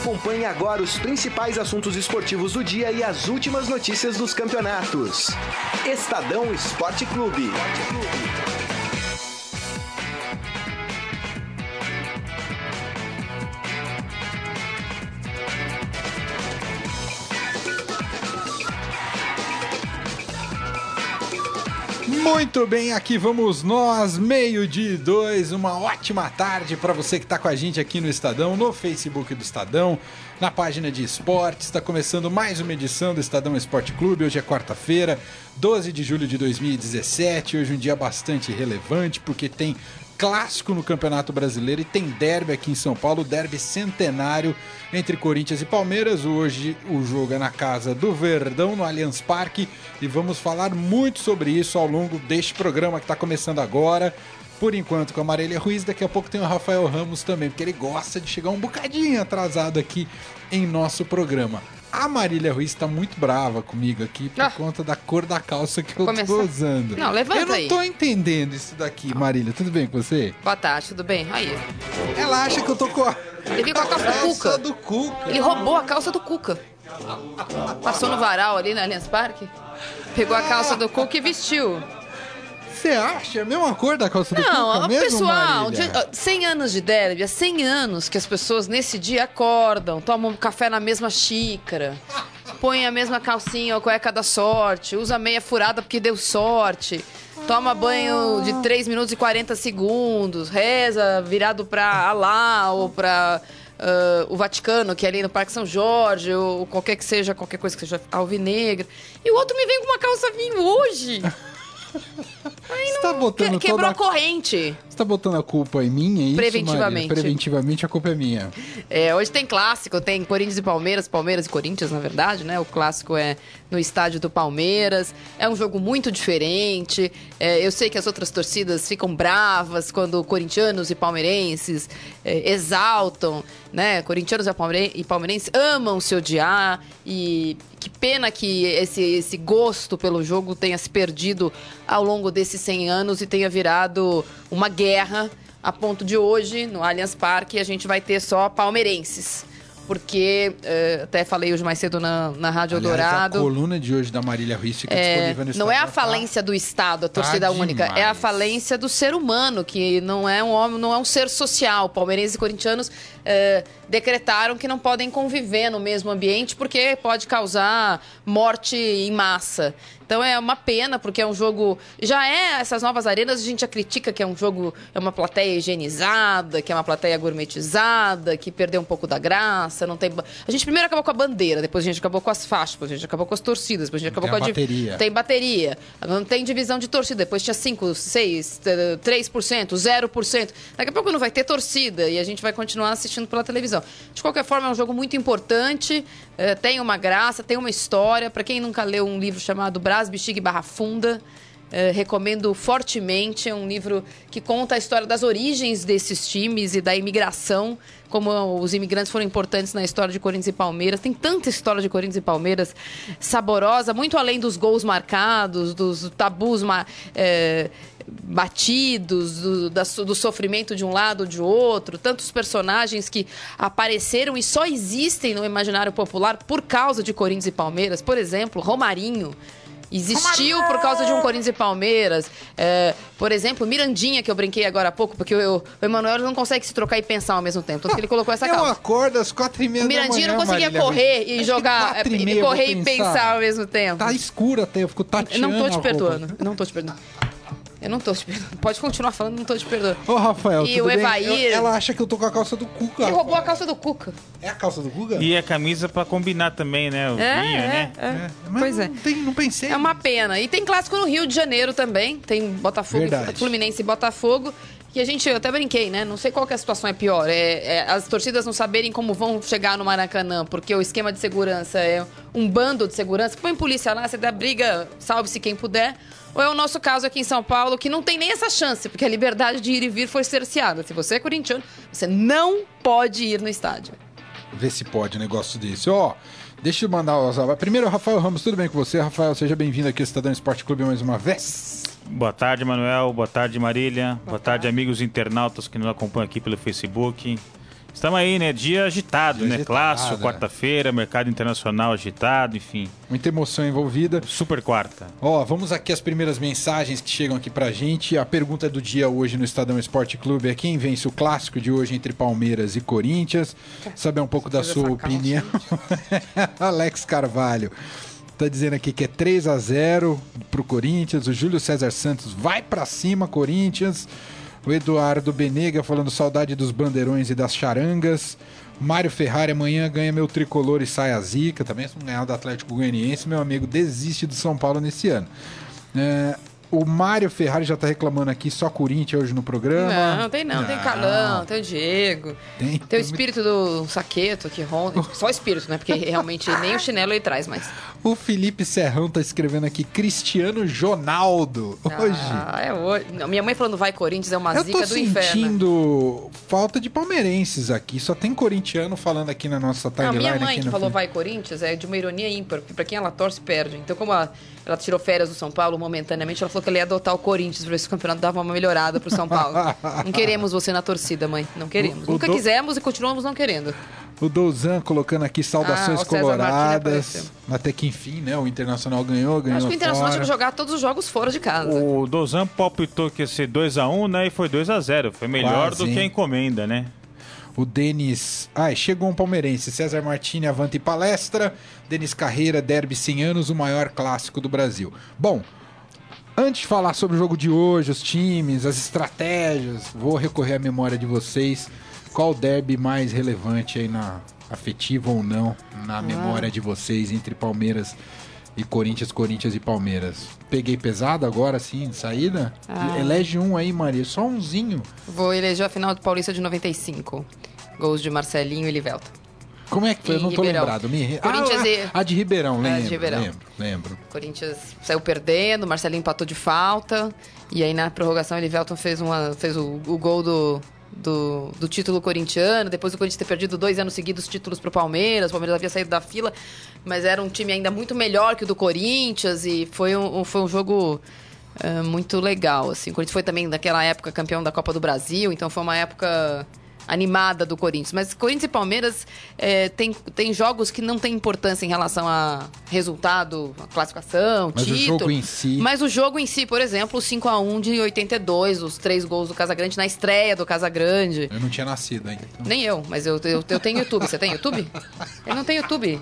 Acompanhe agora os principais assuntos esportivos do dia e as últimas notícias dos campeonatos. Estadão Esporte Clube. Muito bem, aqui vamos nós, meio-dia e dois, uma ótima tarde para você que está com a gente aqui no Estadão, no Facebook do Estadão, na página de esportes. Está começando mais uma edição do Estadão Esporte Clube. Hoje é quarta-feira, 12 de julho de 2017. Hoje um dia bastante relevante porque tem clássico no Campeonato Brasileiro e tem derby aqui em São Paulo, derby centenário entre Corinthians e Palmeiras. Hoje o jogo é na casa do Verdão, no Allianz Parque, e vamos falar muito sobre isso ao longo deste programa que está começando agora. Por enquanto com a Marília Ruiz, daqui a pouco tem o Rafael Ramos também, porque ele gosta de chegar um bocadinho atrasado aqui em nosso programa. A Marília Ruiz tá muito brava comigo aqui por Ah. conta da cor da calça que eu Começar. tô usando. Não, levanta Eu não aí. tô entendendo isso daqui, Marília. Tudo bem com você? Boa tarde, tudo bem? Aí, Ela acha que eu tô com a ele com a calça do Cuca. do Cuca. Ele roubou a calça do Cuca. Passou no varal ali na Allianz Parque, pegou a calça do Cuca e vestiu. Você acha a mesma cor da calça do Não, Cuca o mesmo, pessoal, de- ó, 100 anos de derby, há 100 anos que as pessoas nesse dia acordam, tomam café na mesma xícara, põem a mesma calcinha ou cueca da sorte, usa meia furada porque deu sorte, toma banho de 3 minutos e 40 segundos, reza virado pra Alá ou pra ah, o Vaticano, que é ali no Parque São Jorge, ou qualquer que seja, qualquer coisa que seja alvinegra. E o outro me vem com uma calça vinho hoje. Você tá botando Que- quebrou a corrente. Você tá botando a culpa em mim, é isso, Preventivamente. Marília? Preventivamente a culpa é minha. É, hoje tem clássico, tem Corinthians e Palmeiras, Palmeiras e Corinthians, na verdade, né? O clássico é no estádio do Palmeiras. É um jogo muito diferente. É, eu sei que as outras torcidas ficam bravas quando corintianos e palmeirenses é, exaltam, né? Corintianos e e palmeirenses amam se odiar e que pena que esse, esse gosto pelo jogo tenha se perdido ao longo desses 100 anos e tenha virado uma guerra a ponto de hoje, no Allianz Parque, a gente vai ter só palmeirenses. Porque, eh, até falei hoje mais cedo na, na Rádio Aliás, Eldorado. a coluna de hoje da Marília Ruiz fica É, disponível no não é a tá? falência do Estado, a torcida Tá única, é a demais. falência do ser humano, que não é um homem, não é um ser social. Palmeirenses e corintianos eh, decretaram que não podem conviver no mesmo ambiente porque pode causar morte em massa. Então é uma pena, porque é um jogo. Já é essas novas arenas, a gente já critica que é um jogo, é uma plateia higienizada, que é uma plateia gourmetizada, que perdeu um pouco da graça. Não tem... A gente primeiro acabou com a bandeira, depois a gente acabou com as faixas, depois a gente acabou com as torcidas, depois a gente acabou Tem com a bateria. Tem bateria. Não tem divisão de torcida. Depois tinha 5, 6, 3%, 0%. Daqui a pouco não vai ter torcida e a gente vai continuar assistindo pela televisão. De qualquer forma, é um jogo muito importante, eh, tem uma graça, tem uma história. Para quem nunca leu um livro chamado Brás, Bexiga e Barra Funda, eh, recomendo fortemente. É um livro que conta a história das origens desses times e da imigração, como os imigrantes foram importantes na história de Corinthians e Palmeiras. Tem tanta história de Corinthians e Palmeiras saborosa, muito além dos gols marcados, dos tabus eh, batidos, do, da do sofrimento de um lado ou de outro, tantos personagens que apareceram e só existem no imaginário popular por causa de Corinthians e Palmeiras. Por exemplo, Romarinho. Existiu por causa de um Corinthians e Palmeiras. É, por exemplo, Mirandinha, que eu brinquei agora há pouco, porque o, o Emanuel não consegue se trocar e pensar ao mesmo tempo. Que ele colocou essa Eu calça. acordo às quatro e meia O da manhã, Mirandinha não conseguia Marília correr e jogar, e e eu vou correr e pensar ao mesmo tempo. Tá escuro até, eu fico Eu tateando não tô te perdoando. Eu não tô te perdoando. Eu não tô te perdoando. Pode continuar falando, não tô te perdoando. Ô, Rafael, E tudo o bem? Evair- Eu- ela acha que eu tô com a calça do Cuca. Ele roubou a calça do Cuca. É a calça do Cuca? E a camisa pra combinar também, né? O É, vinho, é, né? é. Mas Pois não, é. Tem, não pensei. É uma pena. E tem clássico no Rio de Janeiro também. Tem Botafogo, Verdade. Fluminense e Botafogo. E a gente, eu até brinquei, né? Não sei qual que a situação é pior. É, é as torcidas não saberem como vão chegar no Maracanã, porque o esquema de segurança é um bando de segurança. Põe polícia lá, você dá briga, salve-se quem puder. Ou é o nosso caso aqui em São Paulo, que não tem nem essa chance, porque a liberdade de ir e vir foi cerceada. Se você é corintiano, você não pode ir no estádio. Vê se pode um negócio desse. Ó, deixa eu mandar o Primeiro, Rafael Ramos, tudo bem com você? Rafael, seja bem-vindo aqui ao Estadão Esporte Clube mais uma vez. Boa tarde, Manuel. Boa tarde, Marília. Boa tarde, amigos internautas que nos acompanham aqui pelo Facebook. Estamos aí, né? Dia agitado, Dia né? agitado, Clássico, é. quarta-feira, mercado internacional agitado, enfim. Muita emoção envolvida. Super quarta. Ó, vamos aqui as primeiras mensagens que chegam aqui pra gente. A pergunta do dia hoje no Estadão Esporte Clube é quem vence o clássico de hoje entre Palmeiras e Corinthians? Saber um pouco da sua opinião. Alex Carvalho tá dizendo aqui que é 3 a 0 pro Corinthians. O Júlio César Santos vai pra cima, Corinthians. O Eduardo Benega falando saudade dos bandeirões e das charangas. Mário Ferrari amanhã ganha meu tricolor e sai a zica. Também se não ganhar do Atlético Goianiense, meu amigo desiste do São Paulo nesse ano. É, o Mário Ferrari já tá reclamando aqui, só Corinthians hoje no programa. Não, tem não. Tem Carlão, tem o Diego. Tem. Tem o espírito do Saqueto que ronda. Só o espírito, né? Porque realmente nem o chinelo ele traz mais. O Felipe Serrão tá escrevendo aqui Cristiano Ronaldo hoje. Ah, é hoje. Não, minha mãe falando vai Corinthians é uma Eu zica tô do inferno. sentindo falta de palmeirenses aqui. Só tem corintiano falando aqui na nossa Não, timeline. minha mãe que falou Fe- vai Corinthians é de uma ironia ímpar, porque pra quem ela torce, perde. Então, como ela, ela tirou férias do São Paulo momentaneamente, ela falou que ela ia adotar o Corinthians pra ver se o campeonato dava uma melhorada pro São Paulo. não queremos você na torcida, mãe. Não queremos. O- o Nunca do- quisemos e continuamos não querendo. O Douzan colocando aqui saudações Ah, coloradas. Até que enfim, né? O Internacional ganhou, ganhou Acho que o Internacional tinha fora. que jogar todos os jogos fora de casa. O Dozan palpitou que ia ser 2x1, né? E foi 2x0. Foi melhor Quase, do que a encomenda, né? O Denis. Ah, chegou um palmeirense. César Martini, Avante e Palestra. Denis Carreira, Derby 100 anos, o maior clássico do Brasil. Bom, antes de falar sobre o jogo de hoje, os times, as estratégias, vou recorrer à memória de vocês. Qual derby mais relevante aí na afetivo ou não, na memória de vocês entre Palmeiras e Corinthians, Corinthians e Palmeiras? Peguei pesado agora, assim, de saída? Ah. Elege um aí, Maria. Só umzinho. Vou eleger a final do Paulista de 95. Gols de Marcelinho e Livelta. Como é que foi? Eu não tô Ribeirão. lembrado. Me... Corinthians ah, e- A de Ribeirão, É, de lembro, Ribeirão. lembro, lembro. Corinthians saiu perdendo, Marcelinho empatou de falta. E aí na prorrogação ele Velton fez, uma, fez o, o gol do, do, do título corintiano. Depois do Corinthians ter perdido dois anos seguidos títulos pro Palmeiras. O Palmeiras havia saído da fila, mas era um time ainda muito melhor que o do Corinthians. E foi um, um- foi um jogo eh, muito legal. Assim. O Corinthians foi também naquela época campeão da Copa do Brasil, então foi uma época animada do Corinthians. Mas Corinthians e Palmeiras eh, tem, tem jogos que não têm importância em relação a resultado, a classificação, Mas o título. jogo em si- Mas o jogo em si, por exemplo, o 5x1 de 82, os três gols do Casagrande na estreia do Casagrande. Eu não tinha nascido ainda. então. Nem eu, mas eu, eu, eu tenho YouTube. Você tem YouTube? Eu não tenho YouTube.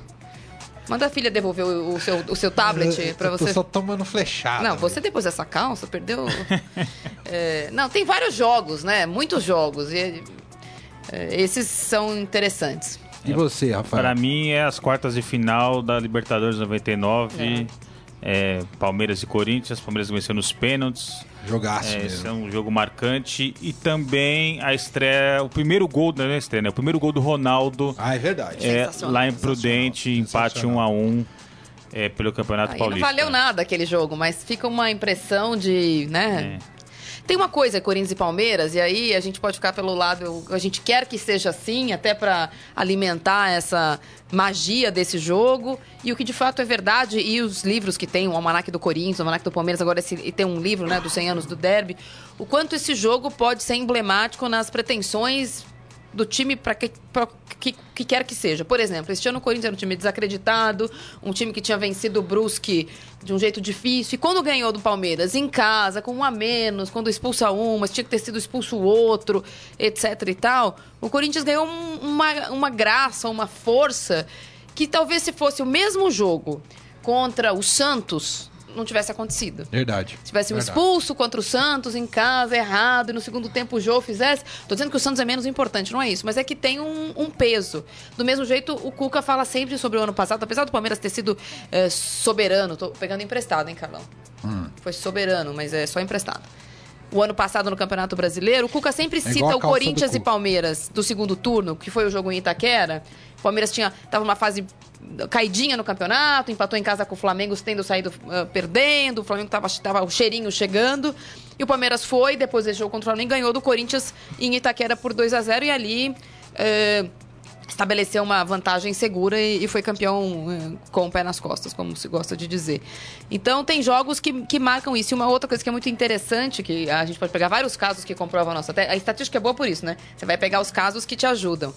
Manda a filha devolver o, o seu, o seu tablet Eu- pra eu tô você. só tomando flechada. Não, você depois dessa calça perdeu. É, não, tem vários jogos, né? Muitos jogos. E, é, esses são interessantes. E você, Rafael? Para mim é as quartas de final da Libertadores 99. é, Palmeiras e Corinthians. Palmeiras venceu nos pênaltis. Jogaço É, mesmo. é um jogo marcante. E também a estreia, o primeiro gol, não é a estreia, né? O primeiro gol do Ronaldo Ah, é verdade. é, Sensacional, lá em Prudente, empate 1 a 1 é, pelo Campeonato Aí não Paulista. valeu nada aquele jogo, mas fica uma impressão de, né? É. Tem uma coisa, Corinthians e Palmeiras, e aí a gente pode ficar pelo lado, a gente quer que seja assim, até para alimentar essa magia desse jogo, e o que de fato é verdade, e os livros que tem, o Almanac do Corinthians, o Almanac do Palmeiras, agora esse, e tem um livro, né, dos 100 anos do derby, o quanto esse jogo pode ser emblemático nas pretensões do time para que, pra que, que quer que seja. Por exemplo, este ano o Corinthians era um time desacreditado, um time que tinha vencido o Brusque de um jeito difícil. E quando ganhou do Palmeiras em casa, com um a menos, quando expulsa um, mas tinha que ter sido expulso o outro, etc e tal, o Corinthians ganhou um- uma, uma graça, uma força que talvez se fosse o mesmo jogo contra o Santos, não tivesse acontecido. Verdade. Se tivesse um Verdade. expulso contra o Santos em casa, errado, e no segundo tempo o Jô fizesse. Tô dizendo que o Santos é menos importante, não é isso, mas é que tem um, um peso. Do mesmo jeito, o Cuca fala sempre sobre o ano passado, apesar do Palmeiras ter sido eh, soberano, tô pegando emprestado, hein, Carlão? Hum. Foi soberano, mas é só emprestado. O ano passado no Campeonato Brasileiro, o Cuca sempre igual cita o Corinthians e. Palmeiras do segundo turno, que foi o jogo em Itaquera. O Palmeiras tinha tava numa fase caidinha no campeonato, empatou em casa com o Flamengo, tendo saído ah, perdendo, o Flamengo tava, tava o cheirinho chegando. E o Palmeiras foi, depois contra o Flamengo, ganhou do Corinthians em Itaquera por 2 a 0 e ali eh, estabeleceu uma vantagem segura e, e foi campeão eh, com o pé nas costas, como se gosta de dizer. Então tem jogos que, que marcam isso. E uma outra coisa que é muito interessante, que a gente pode pegar vários casos que comprovam a nossa. A estatística é boa por isso, né? Você vai pegar os casos que te ajudam.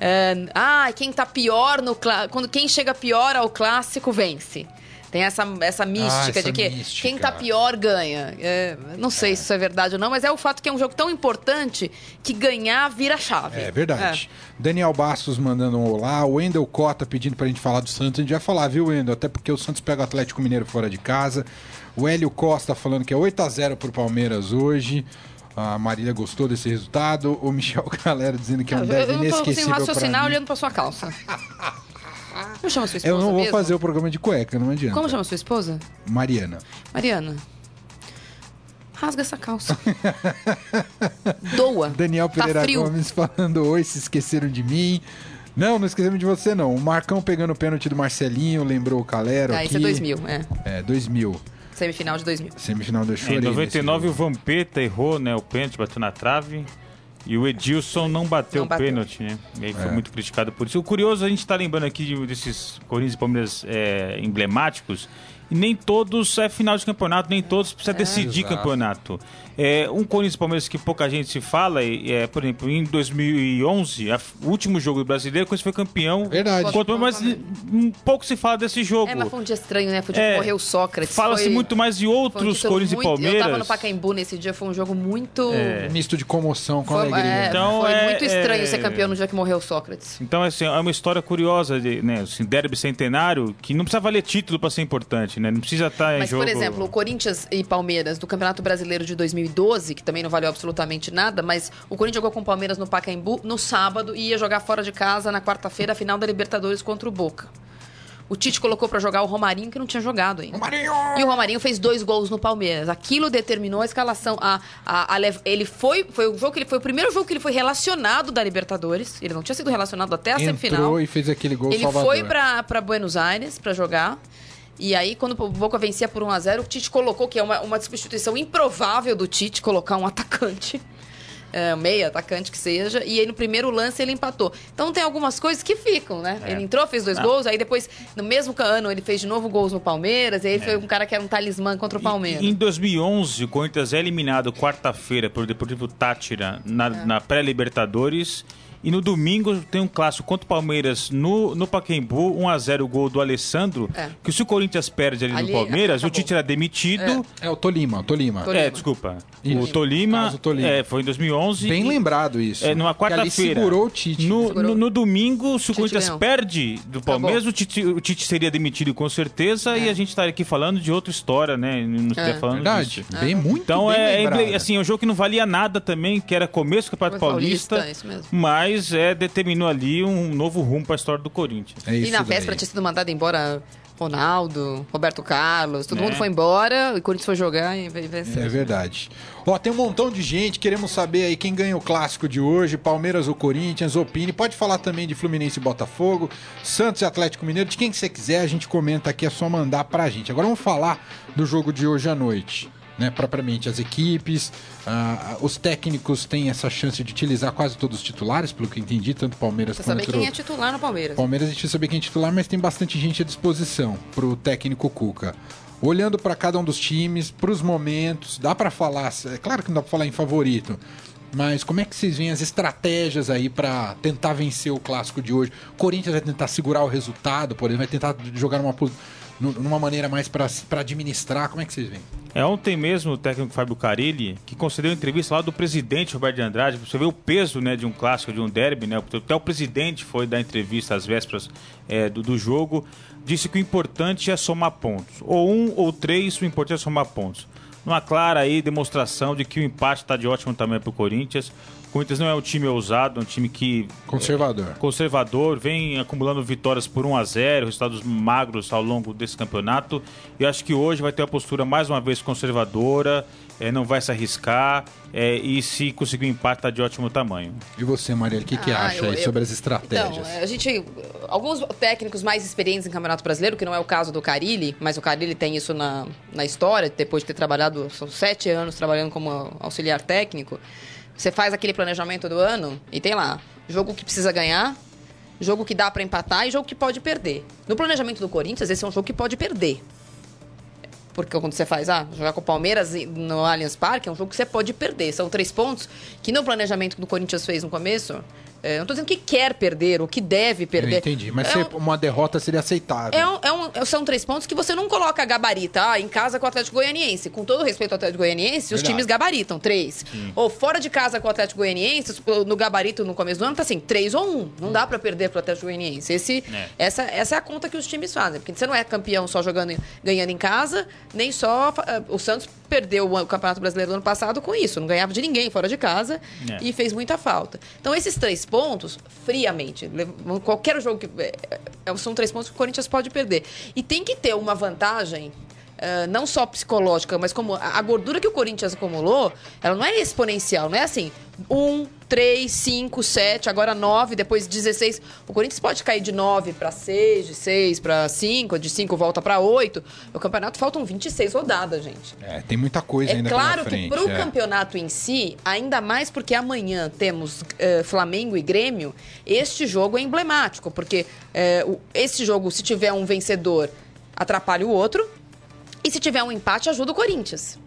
É, ah, quem tá pior no quando quem chega pior ao clássico vence. Tem essa, essa mística essa de que mística. quem tá pior ganha. É, não sei se isso é verdade ou não, mas é o fato que é um jogo tão importante que ganhar vira chave. É verdade. Daniel Bastos mandando um olá. O Wendel Cota pedindo pra gente falar do Santos. A gente vai falar, viu, Wendel? Até porque o Santos pega o Atlético Mineiro fora de casa. O Hélio Costa falando que é 8x0 pro Palmeiras hoje. A Marília gostou desse resultado. O Michel Galera dizendo que é um deve eu não tô sem inesquecível raciocinar olhando pra sua calça. Como chama sua esposa Eu não vou mesmo? fazer o programa de cueca, não adianta. Como chama sua esposa? Mariana. Mariana. Rasga essa calça. Doa. Daniel tá Pereira frio. Gomes falando oi, se esqueceram de mim. Não, não esquecemos de você não. O Marcão pegando o pênalti do Marcelinho, lembrou o Calero Ah, aqui. esse é 2000, é. É, 2000. Semifinal de 2000. Semifinal do É, Chorei. Em nesse 99 o jogo. Vampeta errou, né? O pênalti bateu na trave. E o Edilson não bateu o pênalti, né? E aí foi É. muito criticado por isso. O curioso, a gente tá lembrando aqui de- desses Corinthians e Palmeiras é, emblemáticos. E nem todos é final de campeonato, nem todos precisa decidir Exato. campeonato. É, um Corinthians e Palmeiras que pouca gente se fala, e, é, por exemplo, em 2011, a- o último jogo do brasileiro, o Corinthians foi campeão. Verdade. Contra, mas um pouco se fala desse jogo. É, mas foi um dia estranho, né? Foi o dia É, que morreu o Sócrates. Fala-se Foi- muito mais de um outros título Corinthians e Palmeiras. Eu tava no Pacaembu nesse dia, foi um jogo muito... É. Misto de comoção com Foi, alegria. é, Então, foi é- muito estranho é- ser campeão no dia que morreu o Sócrates. Então, assim, é uma história curiosa, de, né? Assim, derby centenário, que não precisa valer título pra ser importante, né? Não precisa estar em Mas, jogo... por exemplo, o Corinthians e Palmeiras do Campeonato Brasileiro de 2012, que também não valeu absolutamente nada, mas o Corinthians jogou com o Palmeiras no Pacaembu no sábado e ia jogar fora de casa na quarta-feira a final da Libertadores contra o Boca. O Tite colocou pra jogar o Romarinho, que não tinha jogado ainda. Marinho! E o Romarinho fez dois gols no Palmeiras. Aquilo determinou a escalação. A, a- a ele foi, foi o jogo que ele foi o primeiro jogo que ele foi relacionado da Libertadores. Ele não tinha sido relacionado até a semifinal. Entrou e fez aquele gol Ele salvador. foi pra Buenos Aires pra jogar. E aí, quando o Boca vencia por 1x0, o Tite colocou, que é uma, uma substituição improvável do Tite, colocar um atacante. É, meia atacante que seja, e aí no primeiro lance ele empatou. Então tem algumas coisas que ficam, né? É. Ele entrou, fez dois Ah. gols, aí depois, no mesmo ano, ele fez de novo gols no Palmeiras, e aí foi um cara que era um talismã contra o Palmeiras. E- Em 2011, o Corinthians é eliminado quarta-feira pelo Deportivo Tátira na, É. na pré-Libertadores. E no domingo tem um clássico contra o Palmeiras no, no Pacaembu, 1x0 o gol do Alessandro. É. Que se o Corinthians perde ali, Ali, no Palmeiras, o acabou. Tite era demitido. É o Tolima, o Tolima. Tolima. É, desculpa. Isso. O Tolima, Tolima. É, foi em 2011. Bem e- lembrado isso. É, numa quarta-feira. segurou o Tite. No, Segurou. no, no domingo, se o Corinthians ganhou. perde do Palmeiras, o Tite, o Tite seria demitido com certeza. E a gente estaria aqui falando de outra história, né? Não estaria É. falando Verdade. disso. Bem, muito Então bem é, é lembrado. assim, é um jogo que não valia nada também, que era começo do Campeonato Paulista, Paulista, isso mesmo. Mas é, determinou ali um novo rumo para a história do Corinthians. É E na daí. véspera tinha sido mandado embora Ronaldo, Roberto Carlos, todo É. mundo foi embora, e o Corinthians foi jogar e veio vencer. É verdade. Ó, tem um montão de gente, queremos saber aí quem ganha o clássico de hoje, Palmeiras ou Corinthians, opine. Pode falar também de Fluminense e Botafogo, Santos e Atlético Mineiro, de quem que você quiser, a gente comenta aqui, é só mandar pra gente. Agora vamos falar do jogo de hoje à noite. Né, propriamente as equipes, ah, os técnicos têm essa chance de utilizar quase todos os titulares, pelo que eu entendi, tanto Palmeiras saber quanto quem é titular no Palmeiras. Palmeiras a gente saber quem é titular, mas tem bastante gente à disposição pro técnico Cuca. Olhando para cada um dos times, pros momentos, dá para falar, é claro que não dá para falar em favorito, mas como é que vocês veem as estratégias aí para tentar vencer o clássico de hoje? O Corinthians vai tentar segurar o resultado, por exemplo, vai tentar jogar nu- numa maneira mais para administrar, como é que vocês veem? É, ontem mesmo o técnico Fábio Carilli, que concedeu entrevista lá do presidente Roberto de Andrade, você vê o peso né, de um clássico, de um derby, né? Até o presidente foi dar entrevista às vésperas é, do, do jogo, disse que o importante é somar pontos. Ou um ou três, o importante é somar pontos. Uma clara aí demonstração de que o empate está de ótimo tamanho para o Corinthians. O Corinthians não é um time ousado, é um time que Conservador. conservador, vem acumulando vitórias por 1 a 0 resultados magros ao longo desse campeonato. E acho que hoje vai ter uma postura mais uma vez conservadora, eh, não vai se arriscar eh, e se conseguir um empate tá de ótimo tamanho. E você, Marielle, o que, que Ah, acha eu- aí eu- sobre as estratégias? Então, a gente. Alguns técnicos mais experientes em Campeonato Brasileiro, que não é o caso do Carilli, mas o Carilli tem isso na, na história, depois de ter trabalhado, são sete anos trabalhando como auxiliar técnico. Você faz aquele planejamento do ano e tem lá, jogo que precisa ganhar, jogo que dá pra empatar e jogo que pode perder. No planejamento do Corinthians, esse é um jogo que pode perder. Porque quando você faz, ah, jogar com o Palmeiras no Allianz Parque, é um jogo que você pode perder. São três pontos que no planejamento que o Corinthians fez no começo, é, eu não tô dizendo que quer perder ou que deve Eu perder. entendi. Mas é um- uma derrota seria aceitável. é um- é um- são três pontos que você não coloca a gabarita ah, em casa com o Atlético Goianiense. Com todo respeito ao Atlético Goianiense, os Verdade. times gabaritam três. Ou fora de casa com o Atlético Goianiense, no gabarito no começo do ano, tá assim, três ou um. Não dá pra perder pro Atlético Goianiense. Esse, É. essa, essa é a conta que os times fazem. Porque você não é campeão só jogando, ganhando em casa, nem só. ah, O Santos perdeu o Campeonato Brasileiro do ano passado com isso. Não ganhava de ninguém fora de casa É. e fez muita falta. Então, esses três pontos, friamente, qualquer jogo que. é, é, são três pontos que o Corinthians pode perder. E tem que ter uma vantagem. Ah, não só psicológica, mas como a gordura que o Corinthians acumulou, ela não é exponencial, não é assim, um, três, cinco, sete, agora nove, depois 16. O Corinthians pode cair de nove para seis, de seis para cinco, de cinco volta para oito. O campeonato faltam 26 rodadas, gente. É, tem muita coisa É ainda claro pela frente. que para o é. campeonato em si, ainda mais porque amanhã temos eh, Flamengo e Grêmio, este jogo é emblemático, porque esse jogo, se tiver um vencedor, atrapalha o outro, e se tiver um empate, ajuda o Corinthians.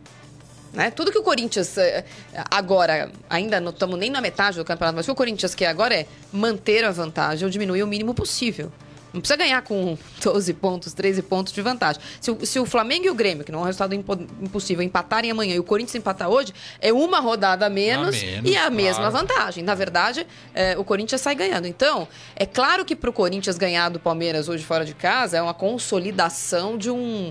Né? Tudo que o Corinthians eh, agora, ainda não estamos nem na metade do campeonato, mas o que o Corinthians quer agora é manter a vantagem ou diminuir o mínimo possível. Não precisa ganhar com 12 pontos, 13 pontos de vantagem. Se o, se o Flamengo e o Grêmio, que não é um resultado impo- impossível, empatarem amanhã e o Corinthians empatar hoje, é uma rodada a menos, menos, e é a mesma claro. vantagem. Na verdade, é, o Corinthians sai ganhando. Então, é claro que para o Corinthians ganhar do Palmeiras hoje fora de casa é uma consolidação de um.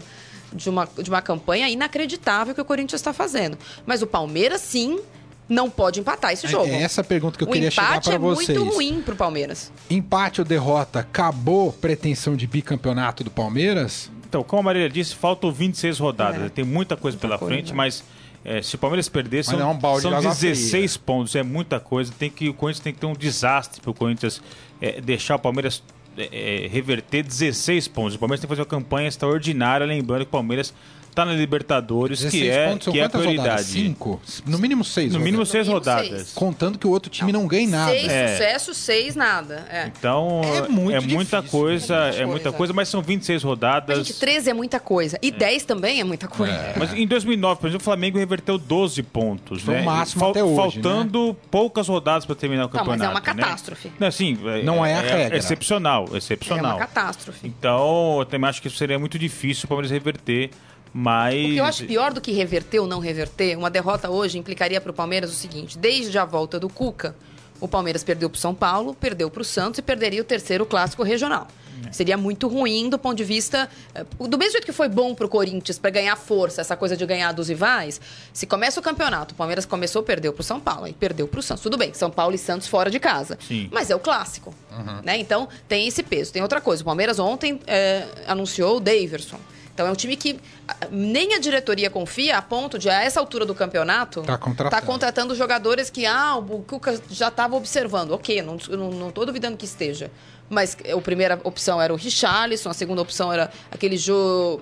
De uma, de uma campanha inacreditável que o Corinthians está fazendo. Mas o Palmeiras, sim, não pode empatar esse jogo. É essa pergunta que eu o queria chegar empate para é vocês. muito ruim pro Palmeiras. Empate ou derrota, acabou pretensão de bicampeonato do Palmeiras? Então, como a Marília disse, faltam 26 rodadas. É. Tem muita coisa pela coisa. frente, mas é, se o Palmeiras perder, Mas são, é um balde são de água 16 pontos. É muita coisa. Tem que, o Corinthians tem que ter um desastre para o Corinthians é, deixar o Palmeiras é, reverter 16 pontos. O Palmeiras tem que fazer uma campanha extraordinária, lembrando que o Palmeiras está na Libertadores, 16 que é, que é a quantas rodadas? prioridade. Cinco? No mínimo seis. No mínimo rodadas. seis mínimo rodadas. seis. Contando que o outro time não ganhe nada. Seis É. sucesso, seis nada. É. Então, É muito é muita difícil. coisa, É é muita muita coisa. coisa, mas são 26 rodadas. Mas, gente, 13 é muita coisa. E 10 também é muita coisa. É. Mas em 2009, por exemplo, o Flamengo reverteu 12 pontos, Foi o né? máximo até hoje, Faltando poucas rodadas para terminar o Não, mas campeonato. é uma né? catástrofe. Não, assim, Não é a regra. excepcional, É excepcional. uma catástrofe. Então, eu também acho que isso seria muito difícil o Palmeiras reverter, mas... O que eu acho pior do que reverter ou não reverter, uma derrota hoje implicaria para o Palmeiras o seguinte: desde a volta do Cuca, o Palmeiras perdeu para o São Paulo, perdeu para o Santos e perderia o terceiro clássico regional. Seria muito ruim do ponto de vista. eh, Do mesmo jeito que foi bom para o Corinthians para ganhar força, essa coisa de ganhar dos rivais, se começa o campeonato, o Palmeiras começou, perdeu para o São Paulo e perdeu para o Santos. Tudo bem, São Paulo e Santos fora de casa. Sim. Mas é o clássico. Né? Então tem esse peso. Tem outra coisa: o Palmeiras ontem eh, anunciou o Daverson. Então é um time que ah, nem a diretoria confia a ponto de, a essa altura do campeonato, Tá contratando. tá contratando jogadores que ah, o Cuca já estava observando. Ok, não, eu não, não duvidando que esteja. Mas a primeira opção era o Richarlison, a segunda opção era aquele Jo.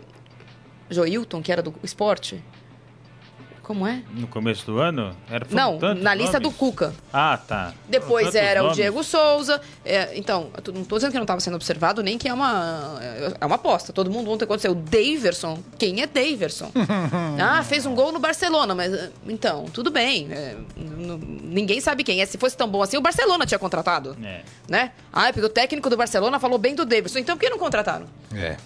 Joilton, que era do esporte. Como é? No começo do ano? Era, Não, na lista do? Cuca. Ah, tá. Depois tantos era o nomes. Diego Souza. É, então, não estou dizendo que não estava sendo observado, nem que é uma, é uma aposta. Todo mundo ontem aconteceu. O Daverson. Quem é Daverson? ah, fez um gol no Barcelona, mas. Então, tudo bem. é, ninguém sabe quem é. Se fosse tão bom assim, o Barcelona tinha contratado. É. Né? Ah, porque o técnico do Barcelona falou bem do Daverson. Então, por que não contrataram? É.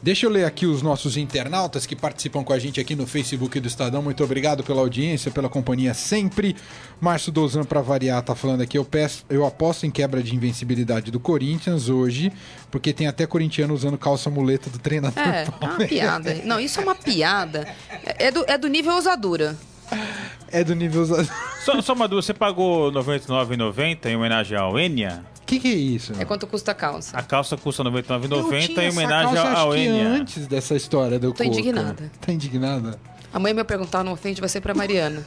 Deixa eu ler aqui os nossos internautas que participam com a gente aqui no Facebook do Estadão. Muito obrigado pela audiência, pela companhia sempre. Márcio Dozan, para variar, tá falando aqui. Eu, peço, eu aposto em quebra de invencibilidade do Corinthians hoje, porque tem até corintiano usando calça muleta do treinador. É, é uma piada. Não, isso é uma piada. É, é do, é do nível ousadura. É do nível. Só, só uma dúvida, você pagou R$ 99,90 em homenagem ao Enya? O que, que é isso? É quanto custa a calça. A calça custa R$ Eu 99,90 tinha em homenagem calça, ao Enya. antes dessa história do Tô Coca. indignada. Tá indignada? Amanhã me perguntar no ofende vai ser pra Mariana.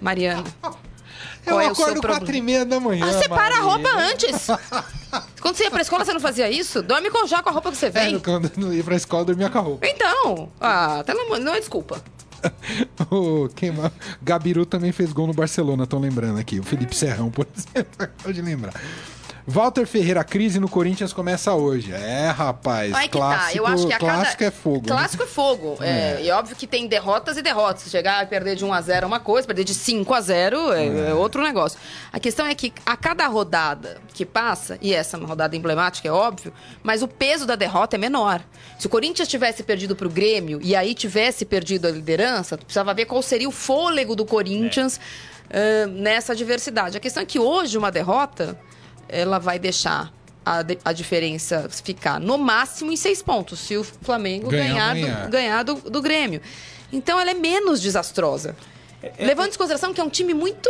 Mariana. Eu Qual é acordo quatro e meia da manhã. Ah, separa a roupa antes. Quando você ia pra escola, você não fazia isso? Dorme com já com a roupa que você É, vem. quando eu não ia pra escola, eu dormia com a roupa. Então, ah, pelo amor, não é desculpa. O quem mais? Gabiru também fez gol no Barcelona, estão lembrando aqui. O Felipe Serrão, por exemplo, acabou de lembrar. Walter Ferreira, a crise no Corinthians começa hoje. É, rapaz. Aí que clássico, tá. Eu acho que a cada... clássico é fogo. né? Clássico é fogo. É. E óbvio que tem derrotas e derrotas. Chegar e perder de 1 a 0 é uma coisa, perder de 5 a 0 é, é outro negócio. A questão é que a cada rodada que passa, e essa é uma rodada emblemática, é óbvio, mas o peso da derrota é menor. Se o Corinthians tivesse perdido pro Grêmio e aí tivesse perdido a liderança, tu precisava ver qual seria o fôlego do Corinthians ah, nessa adversidade. A questão é que hoje uma derrota, ela vai deixar a, a diferença ficar no máximo em seis pontos, se o Flamengo Ganhar ganhar, do, ganhar do, do Grêmio. Então ela é menos desastrosa. Levando em consideração que é um time muito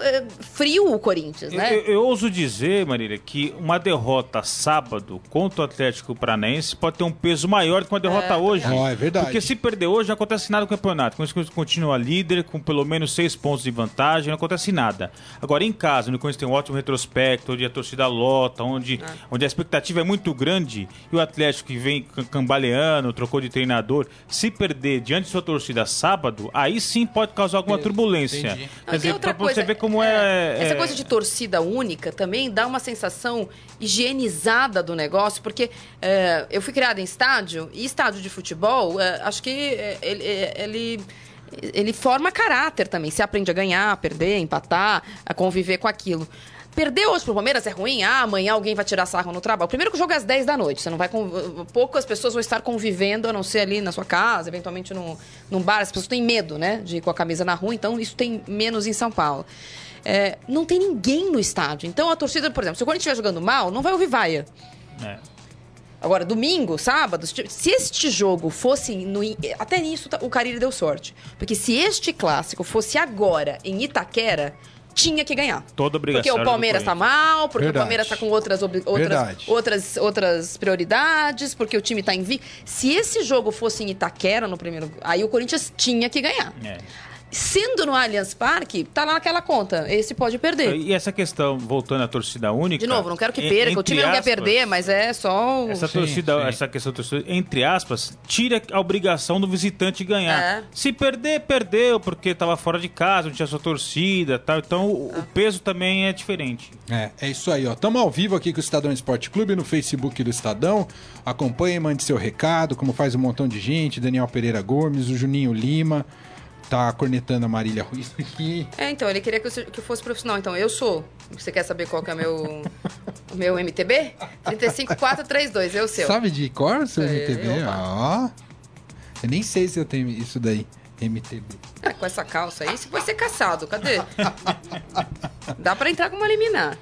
eh, frio o Corinthians, Eu, né? eu- eu ouso dizer, Marília, que uma derrota sábado contra o Atlético Paranaense pode ter um peso maior do que uma derrota hoje. Ó, é verdade. Porque se perder hoje, não acontece nada no campeonato. Quando o Corinthians continua líder, com pelo menos seis pontos de vantagem, não acontece nada. Agora, em casa, onde o Corinthians tem um ótimo retrospecto, onde a torcida lota, onde, onde a expectativa é muito grande, e o Atlético que vem cam- cambaleando, trocou de treinador, se perder diante de sua torcida sábado, aí sim pode causar alguma turbulência. entendi. Quer tem dizer, outra pra você ver como é... Essa é- coisa de torcida única também dá uma sensação higienizada do negócio, porque é, eu fui criada em estádio, e estádio de futebol, é, acho que é, ele, é, ele, ele forma caráter também. Você aprende a ganhar, a perder, empatar, a conviver com aquilo. Perder hoje pro Palmeiras é ruim? Ah, amanhã alguém vai tirar sarro no trabalho. Primeiro que o jogo é às 10 da noite. Você não vai. conv- Poucas pessoas vão estar convivendo, a não ser ali na sua casa, eventualmente num, num bar. As pessoas têm medo, né? De ir com a camisa na rua, então isso tem menos em São Paulo. É, não tem ninguém no estádio. Então a torcida, por exemplo, se o Corinthians estiver jogando mal, não vai ouvir vaia. é. Agora, domingo, sábado, se este jogo fosse. No, até nisso tá- o Carille deu sorte. Porque se este clássico fosse agora em Itaquera, tinha que ganhar. Toda obrigação Porque o Palmeiras tá mal, porque Verdade. o Palmeiras tá com outras, outras, Verdade. outras, outras prioridades, porque o time tá em vi. Se esse jogo fosse em Itaquera no primeiro. Aí o Corinthians tinha que ganhar. É. Sendo no Allianz Parque, tá lá naquela conta. Esse pode perder. E essa questão, voltando à torcida única. De novo, não quero que perca. O time não quer aspas, perder, mas é só. o- Essa Sim, torcida, sim. essa questão da torcida, entre aspas, tira a obrigação do visitante ganhar. É. Se perder, perdeu, porque estava fora de casa, não tinha sua torcida tal. Então o, o peso também é diferente. É, é isso aí, ó. Estamos ao vivo aqui com o Estadão Esporte Clube no Facebook do Estadão. Acompanhe, mande seu recado, como faz um montão de gente. Daniel Pereira Gomes, o Juninho Lima. Tá cornetando a Marília Ruiz aqui. É, então, ele queria que eu, que eu fosse profissional. Então, eu sou. Você quer saber qual que é o meu, o meu MTB? 35432, eu o seu. Sabe de cor o seu Sei, MTB? Ó. Eu nem sei se eu tenho isso daí. MTB. Ah, com essa calça aí, você pode ser caçado. Cadê? Dá pra entrar com uma liminar.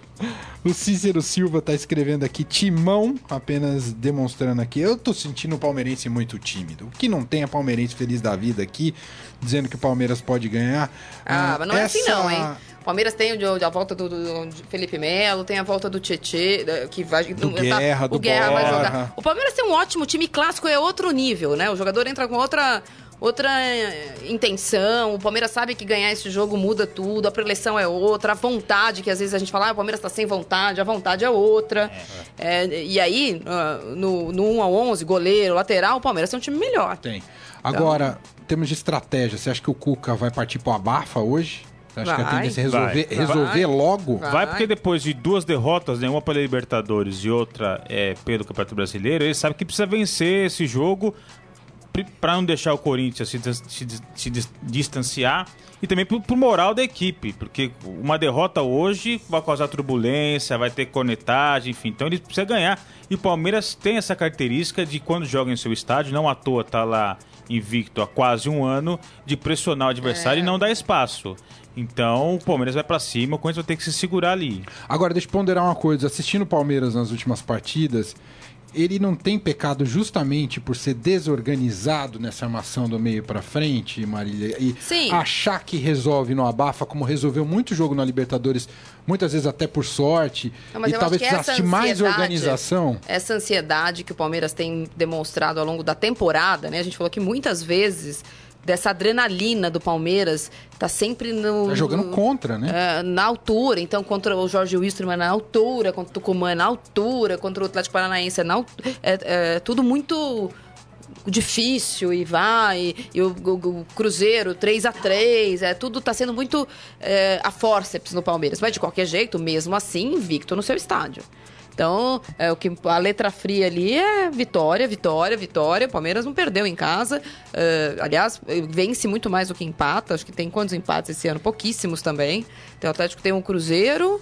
O Cícero Silva tá escrevendo aqui Timão, apenas demonstrando aqui. Eu tô sentindo o palmeirense muito tímido. O que não tem é palmeirense feliz da vida aqui, dizendo que o Palmeiras pode ganhar. Ah, mas não é assim essa- não, hein? O Palmeiras tem o a volta do, do- Felipe Melo, tem a volta do Tietê, que vai... Do tá- Guerra, o do Guerra vai jogar. O Palmeiras tem um ótimo time clássico, é outro nível, né? O jogador entra com outra... Outra eh, intenção, o Palmeiras sabe que ganhar esse jogo muda tudo, a preleção é outra, a vontade, que às vezes a gente fala, ah, o Palmeiras tá sem vontade, a vontade é outra. É, e aí, ah, no, no 1 a 11, goleiro, lateral, o Palmeiras tem um time melhor. Tem. Agora, temos de estratégia. Você acha que o Cuca vai partir pro abafa hoje? Você acha que a Vai. tendência é resolver, Vai. resolver Vai. logo? Vai. Vai porque depois de duas derrotas, né, uma pela Libertadores e outra é, pelo Campeonato Brasileiro, ele sabe que precisa vencer esse jogo para não deixar o Corinthians se, se se dis- distanciar e também pro, pro moral da equipe, porque uma derrota hoje vai causar turbulência, vai ter cornetagem, enfim, então ele precisa ganhar. E o Palmeiras tem essa característica de quando joga em seu estádio, não à toa tá lá invicto há quase um ano, de pressionar o adversário É. e não dar espaço. Então o Palmeiras vai para cima, o Corinthians vai ter que se segurar ali. Agora, deixa eu ponderar uma coisa. Assistindo o Palmeiras nas últimas partidas, ele não tem pecado justamente por ser desorganizado nessa armação do meio pra frente, Marília? E Sim. achar que resolve no abafa, como resolveu muito jogo na Libertadores, muitas vezes até por sorte. Não, e talvez precisasse de mais organização. Essa ansiedade que o Palmeiras tem demonstrado ao longo da temporada, né? A gente falou que muitas vezes dessa adrenalina do Palmeiras tá sempre no. Tá jogando contra, né? é, na altura, então contra o Jorge Wilstermann é na altura, contra o Tucumã é na altura, contra o Atlético Paranaense é na altura. É, é tudo muito difícil e vai, e o, o- o Cruzeiro 3 a 3 é, tudo tá sendo muito é, a forceps no Palmeiras. Mas de qualquer jeito, mesmo assim, invicto no seu estádio. Então, é, o que a letra fria ali é vitória, vitória, vitória. O Palmeiras não perdeu em casa. É, aliás, vence muito mais do que empata. Acho que tem quantos empates esse ano? Pouquíssimos também. Então, o Atlético tem um Cruzeiro.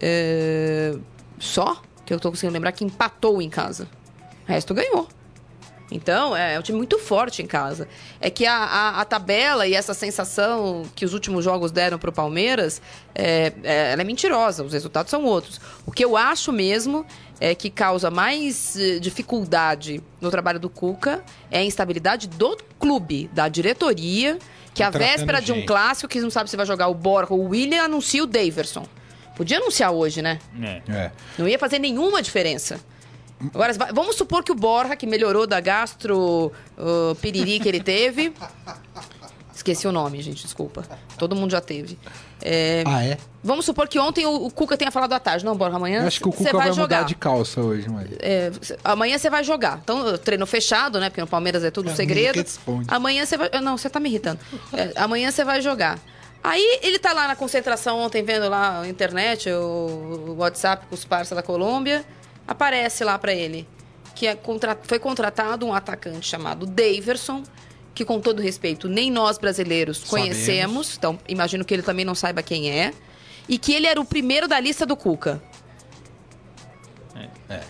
é, só que eu tô conseguindo lembrar que empatou em casa. O resto ganhou. Então, é, é um time muito forte em casa. É que a, a, a tabela e essa sensação que os últimos jogos deram pro Palmeiras, é, é, ela é mentirosa, os resultados são outros. O que eu acho mesmo é que causa mais eh, dificuldade no trabalho do Cuca é a instabilidade do clube, da diretoria, que a véspera de um gente. clássico, que não sabe se vai jogar o Borja ou o William, anuncia o Daverson. Podia anunciar hoje, né? É. Não ia fazer nenhuma diferença. Agora, va- vamos supor que o Borja, que melhorou da gastro uh, piriri que ele teve. Esqueci o nome, gente, desculpa. Todo mundo já teve. É, Ah, é? vamos supor que ontem o, o Cuca tenha falado à tarde. Não, Borja, amanhã Eu acho que o Cuca vai, jogar. mudar de calça hoje, mas. É, amanhã você vai jogar. Então, treino fechado, né? Porque no Palmeiras é tudo É, segredo. Amanhã você vai. Não, você tá me irritando. É, amanhã você vai jogar. Aí ele tá lá na concentração ontem, vendo lá a internet, o, o WhatsApp com os parceiros da Colômbia. Aparece lá pra ele que é contra- foi contratado um atacante chamado Daverson, que com todo respeito, nem nós brasileiros conhecemos. Então, imagino que ele também não saiba quem é. E que ele era o primeiro da lista do Cuca.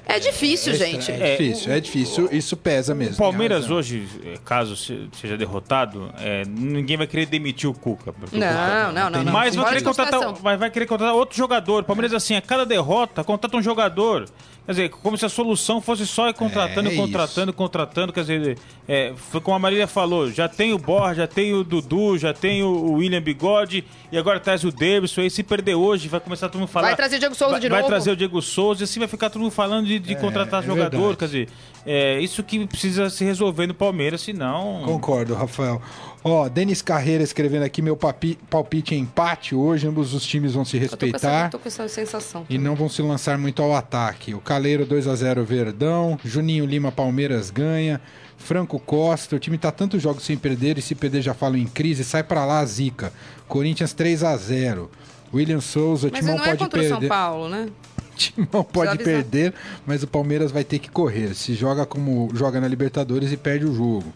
É, difícil, é gente. É difícil, é difícil. Isso pesa mesmo. O Palmeiras hoje, eh, caso se- seja derrotado, eh, ninguém vai querer demitir o Cuca. Não, Cuca- não, não, não. Mas vai querer, de contratar, vai, vai querer contratar outro jogador. O Palmeiras, assim, a cada derrota, contrata um jogador. Quer dizer, como se a solução fosse só ir contratando, É contratando, contratando. Quer dizer, é, foi como a Marília falou: já tem o Borja, já tem o Dudu, já tem o o William Bigode, e agora traz o Davidson. Aí se perder hoje, vai começar todo mundo falar. Vai trazer o Diego Souza vai, de vai novo. trazer o Diego Souza, e assim vai ficar todo mundo falando de, de contratar é jogador. verdade. Quer dizer, é isso que precisa se resolver no Palmeiras, senão. Concordo, Rafael. Ó, Denis Carreira escrevendo aqui: meu papi- palpite é empate hoje. Ambos os times vão se Eu tô com, essa, respeitar. tô com essa sensação. E não vão se lançar muito ao ataque. O Caleiro 2 a 0 Verdão, Juninho Lima Palmeiras ganha, Franco Costa, o time tá tantos jogos sem perder e se perder já falam em crise, sai pra lá zica. Corinthians 3 a 0. William Souza, o Mas Timão não é pode contra o São perder. Paulo, né? Timão pode perder, mas o Palmeiras vai ter que correr. Se joga como joga na Libertadores e perde o jogo.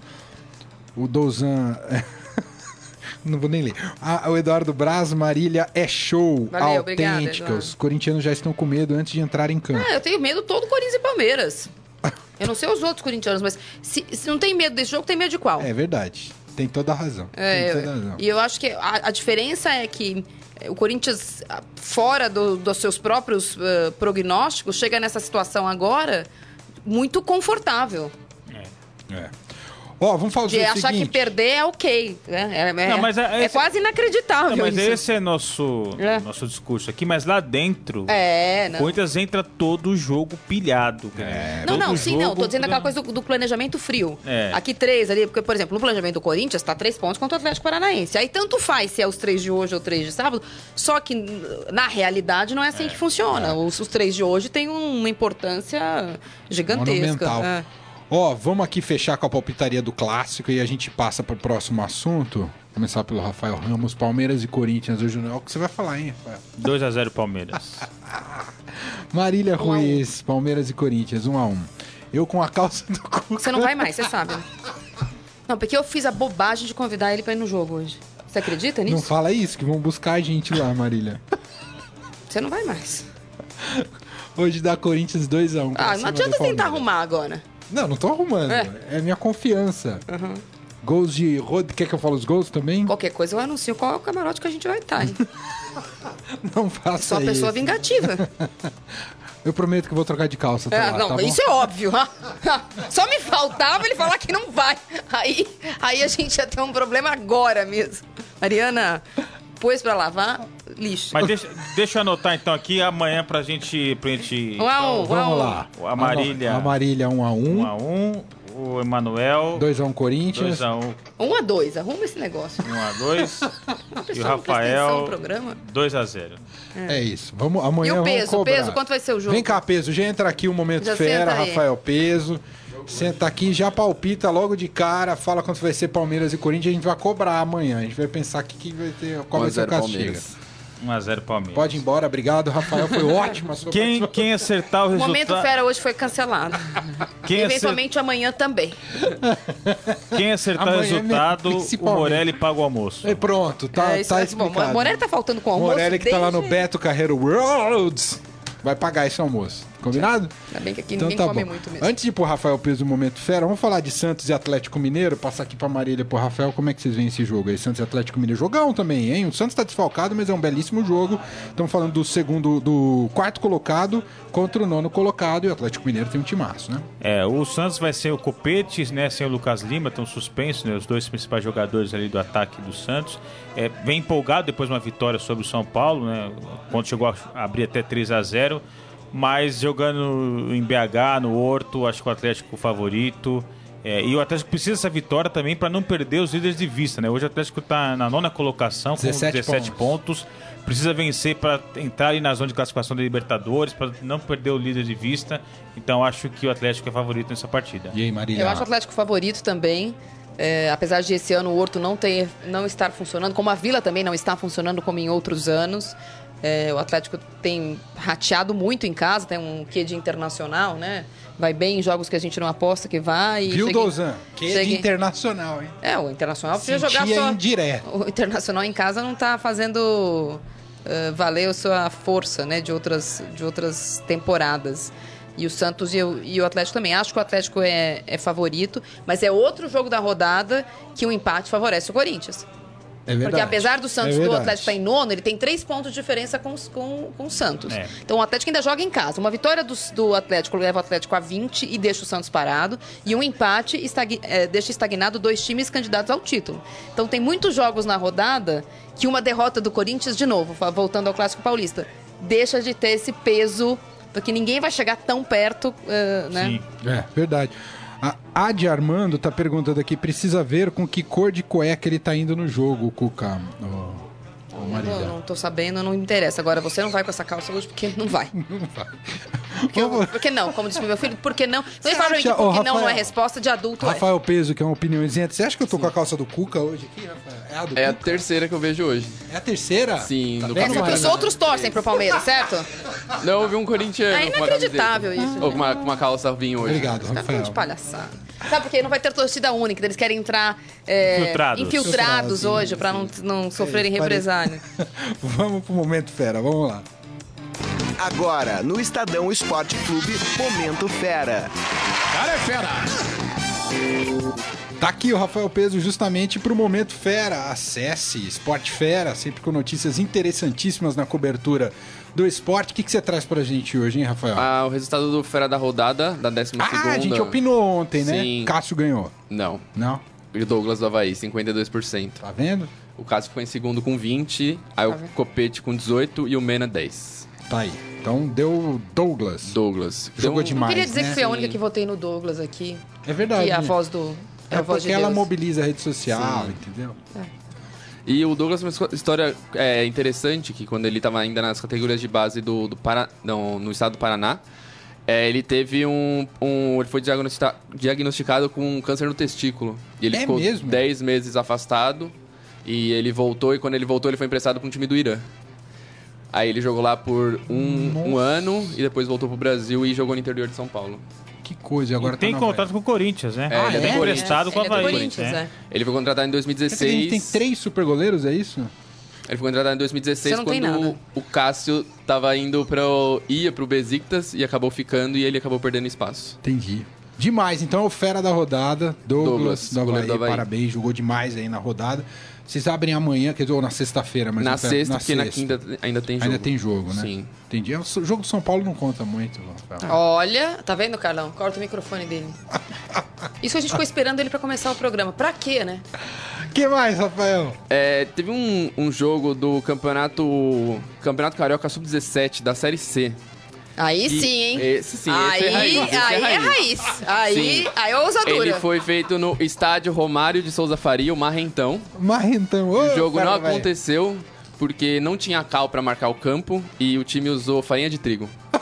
O Dozan. Não vou nem ler. Ah, o Eduardo Braz, Marília é show. Valeu, autêntica. Os corintianos já estão com medo antes de entrar em campo. Ah, eu tenho medo todo Corinthians e Palmeiras. Eu não sei os outros corintianos, mas se, se não tem medo desse jogo, tem medo de qual? É verdade. Tem toda a razão. É, Tem toda a razão. e eu acho que a, a diferença é que eh, o Corinthians, ah, fora do- dos seus próprios eh, prognósticos, chega nessa situação agora muito confortável. É. Ó, vamos fazer De o achar seguinte. que perder é ok. né? É, é- Não, mas é- é quase inacreditável Não, mas isso. esse é nosso, É. nosso discurso aqui, mas lá dentro, É, o não. Corinthians entra todo jogo pilhado. cara. Não, não, sim, não. Tô dizendo aquela coisa do, do planejamento frio. É. Aqui três ali, porque, por exemplo, no planejamento do Corinthians tá três pontos contra o Atlético Paranaense. Aí tanto faz se é os três de hoje ou três de sábado, só que na realidade não é assim que funciona. Os, os três de hoje têm uma importância gigantesca. Monumental. É. Ó, vamos aqui fechar com a palpitaria do clássico e a gente passa pro próximo assunto. Começar pelo Rafael Ramos, Palmeiras e Corinthians hoje não é o que você vai falar, hein, Rafael? 2x0 Palmeiras. Marília Um a um. Ruiz, Palmeiras e Corinthians, 1 um a 1 um. Eu com a calça do Cuca. Você não vai mais, você sabe. Não, porque eu fiz a bobagem de convidar ele pra ir no jogo hoje. Você acredita Não nisso? fala isso, que vão buscar a gente lá, Marília. Você não vai mais. Hoje dá Corinthians 2x1. Um, Ah, não adianta tentar Palmeiras. arrumar agora. Não, não tô arrumando. É, É. minha confiança. Gols de. Rod... Quer que eu fale os gols também? Qualquer coisa eu anuncio qual é o camarote que a gente vai estar, hein? Não faça Sou uma isso. pessoa vingativa. Eu prometo que vou trocar de calça. Tá É, lá, não, tá isso é óbvio. Só me faltava ele falar que não vai. Aí, aí a gente ia ter um problema agora mesmo. Mariana, pôs pra lavar, lixo. Mas deixa, deixa eu anotar então aqui amanhã pra gente. Pra gente Um a um, um a Vamos um. lá. A Marília- A Marília 1x1. 1x1, o Emanuel 2x1 Corinthians. 2x1, Um a dois, arruma esse negócio. 1x2 A e o Rafael no programa. 2x0. É. isso. Vamos, amanhã E o vamos peso, o cobrar. peso, quanto vai ser o jogo? Vem cá, peso. Já entra aqui um momento Já fera. Rafael Peso. Senta aqui, já palpita logo de cara, fala quanto vai ser Palmeiras e Corinthians, a gente vai cobrar amanhã. A gente vai pensar que, que vai ter, qual vai ser o 1x0 castigo. Palmeiras. 1x0 Palmeiras. Pode ir embora, obrigado, Rafael. Foi ótimo a sua Quem, quem acertar o O resultado. momento fera hoje foi cancelado. Quem, acer- Eventualmente amanhã também. quem acertar o Amanhã, resultado, o. Morelli paga o almoço. E pronto, tá, É, tá é- bom, explicado. Morelli tá faltando com almoço. Morelli que tá lá no desde- Beto Carreiro Worlds vai pagar esse almoço. Combinado? Ainda bem que aqui Então ninguém tá come bom. muito mesmo. Antes de ir pro Rafael Peso do Momento Fera, vamos falar de Santos e Atlético Mineiro. Passar aqui pra Marília e pro Rafael. Como é que vocês veem esse jogo aí? Santos e Atlético Mineiro. Jogão também, hein? O Santos tá desfalcado, mas é um belíssimo jogo. Estamos falando do segundo, do quarto colocado contra o nono colocado. E o Atlético Mineiro tem um timaço, né? É, o Santos vai ser o Copete, né, sem o Lucas Lima, estão suspensos, né, os dois principais jogadores ali do ataque do Santos. É, vem empolgado depois de uma vitória sobre o São Paulo, né, quando chegou a abrir até 3 a 0 mas jogando em BH, no Horto, acho que o Atlético é o favorito. É, e o Atlético precisa dessa vitória também para não perder os líderes de vista, né? Hoje o Atlético está na nona colocação com 17 17, pontos. Precisa vencer para entrar ali na zona de classificação da Libertadores, para não perder o líder de vista. Então acho que o Atlético é favorito nessa partida. E aí, Marília? Eu acho o Atlético favorito também. É, apesar de esse ano o Horto não, ter, não estar funcionando, como a Vila também não está funcionando como em outros anos. É, o Atlético tem rateado muito em casa, tem um quê de internacional, né? Vai bem em jogos que a gente não aposta que vai. e Viu, em- Dozan? Que é de internacional, hein? É, o Internacional precisa Sentia jogar só. indireto. O Internacional em casa não está fazendo eh, valer a sua força, né, de outras, de outras temporadas. E o Santos e o, e o Atlético também. Acho que o Atlético é, é favorito, mas é outro jogo da rodada que o empate favorece o Corinthians. É verdade. Porque apesar do Santos É do. Atlético estar em nono, ele tem três pontos de diferença com, com, com o Santos. É. Então o Atlético ainda joga em casa. Uma vitória do, do Atlético leva o Atlético a 20 e deixa o Santos parado. E um empate estagui- eh, deixa estagnado dois times candidatos ao título. Então tem muitos jogos na rodada que uma derrota do Corinthians, de novo, voltando ao Clássico Paulista, deixa de ter esse peso, porque ninguém vai chegar tão perto, eh, né? Sim. É, verdade. A Adi Armando tá perguntando aqui, precisa ver com que cor de cueca ele tá indo no jogo, Cuca. Ô, ô, Eu Marília. não, não tô sabendo, não interessa. Agora, você não vai com essa calça hoje porque não vai. Porque, eu- porque não, como disse meu filho, porque não. Não fala pra mim que não, não é resposta de adulto. é. Rafael Peso, que é uma opiniãozinha. Você acha que eu tô com a calça do Cuca hoje aqui, Rafael? É a do É a terceira que eu vejo hoje. É a terceira? Sim, tá no vendo, É porque os outros torcem pro Palmeiras, certo? Não, eu vi um corintiano. É com uma inacreditável isso. Ou com uma, com uma calça vinho hoje. Obrigado, caras Rafael. estão de palhaçada. Sabe por quê? Não vai ter torcida única, eles querem entrar é, Infiltrados. infiltrados hoje pra não, não sofrerem represália. Vamos pro momento fera, vamos lá. Agora, no Estadão Esporte Clube, Momento Fera. Tá aqui o Rafael Peso justamente pro Momento Fera. Acesse Esporte Fera, sempre com notícias interessantíssimas na cobertura do esporte. O que, que você traz pra gente hoje, hein, Rafael? Ah, o resultado do Fera da rodada, da 12 Ah, segunda. a gente opinou ontem, né? Sim. Cássio ganhou. Não. Não? E o Douglas do Havaí, 52%. Tá vendo? O Cássio ficou em segundo com 20, aí o Copete com 18 e o Mena 10. Tá aí. Então deu Douglas. Douglas. Jogou Então, demais. Queria dizer né? que fui a Sim. única que votei no Douglas aqui. É verdade. Que é a né? voz do. É, É a voz porque de ela mobiliza a rede social, Sim. entendeu? E o Douglas tem uma história é, interessante, que quando ele estava ainda nas categorias de base do, do Para... não, no estado do Paraná, é, ele teve um, um- Ele foi diagnostica- diagnosticado com um câncer no testículo. E ele É ficou mesmo? 10 meses afastado. E ele voltou, e quando ele voltou, ele foi emprestado para um time do Irã. Aí ele jogou lá por um, um ano e depois voltou pro Brasil e jogou no interior de São Paulo. Que coisa, e agora E tem tá na contato com o Corinthians, né? É, ele é Corinthians. emprestado com o Ele é do Havaí. Corinthians, né? é. Ele foi contratado em Quer dizer que a gente 2016. tem três super goleiros, é isso? Ele foi contratado em 2016 Você não tem quando o, o Cássio tava indo para ia pro Besiktas e acabou ficando e ele acabou perdendo espaço. Entendi. Demais, então é o fera da rodada, Douglas, Douglas, do, Havaí, do Havaí. parabéns, jogou demais aí na rodada. Vocês abrem amanhã, quer dizer, ou na sexta-feira, mas na sexta, na porque na quinta ainda tem jogo. Ainda tem jogo, né? Sim. Entendi. O jogo do São Paulo não conta muito, Rafael. Olha, tá vendo, Carlão? Corta o microfone dele. Isso a gente ficou esperando ele pra começar o programa. Pra quê, né? que mais, Rafael? É, teve um, um jogo do campeonato Campeonato Carioca Sub-17 da Série C. Aí E sim, hein? Esse sim, aí, esse é raiz. Esse aí é é raiz. raiz. Aí, Sim. aí é ousadura. Ele foi feito no estádio Romário de Souza Faria, o Marrentão. Marrentão. Ô, O jogo cara, não aconteceu porque não tinha cal pra marcar o campo e o time usou farinha de trigo.